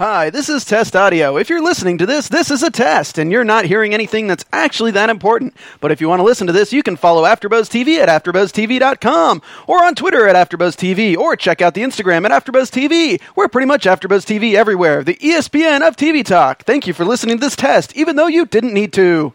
Hi, this is Test Audio. If you're listening to this, this is a test, and you're not hearing anything that's actually that important. But if you want to listen to this, you can follow AfterBuzz TV at AfterBuzzTV.com, or on Twitter at AfterBuzzTV, or check out the Instagram at AfterBuzzTV. We're pretty much AfterBuzz TV everywhere, the ESPN of TV talk. Thank you for listening to this test, even though you didn't need to.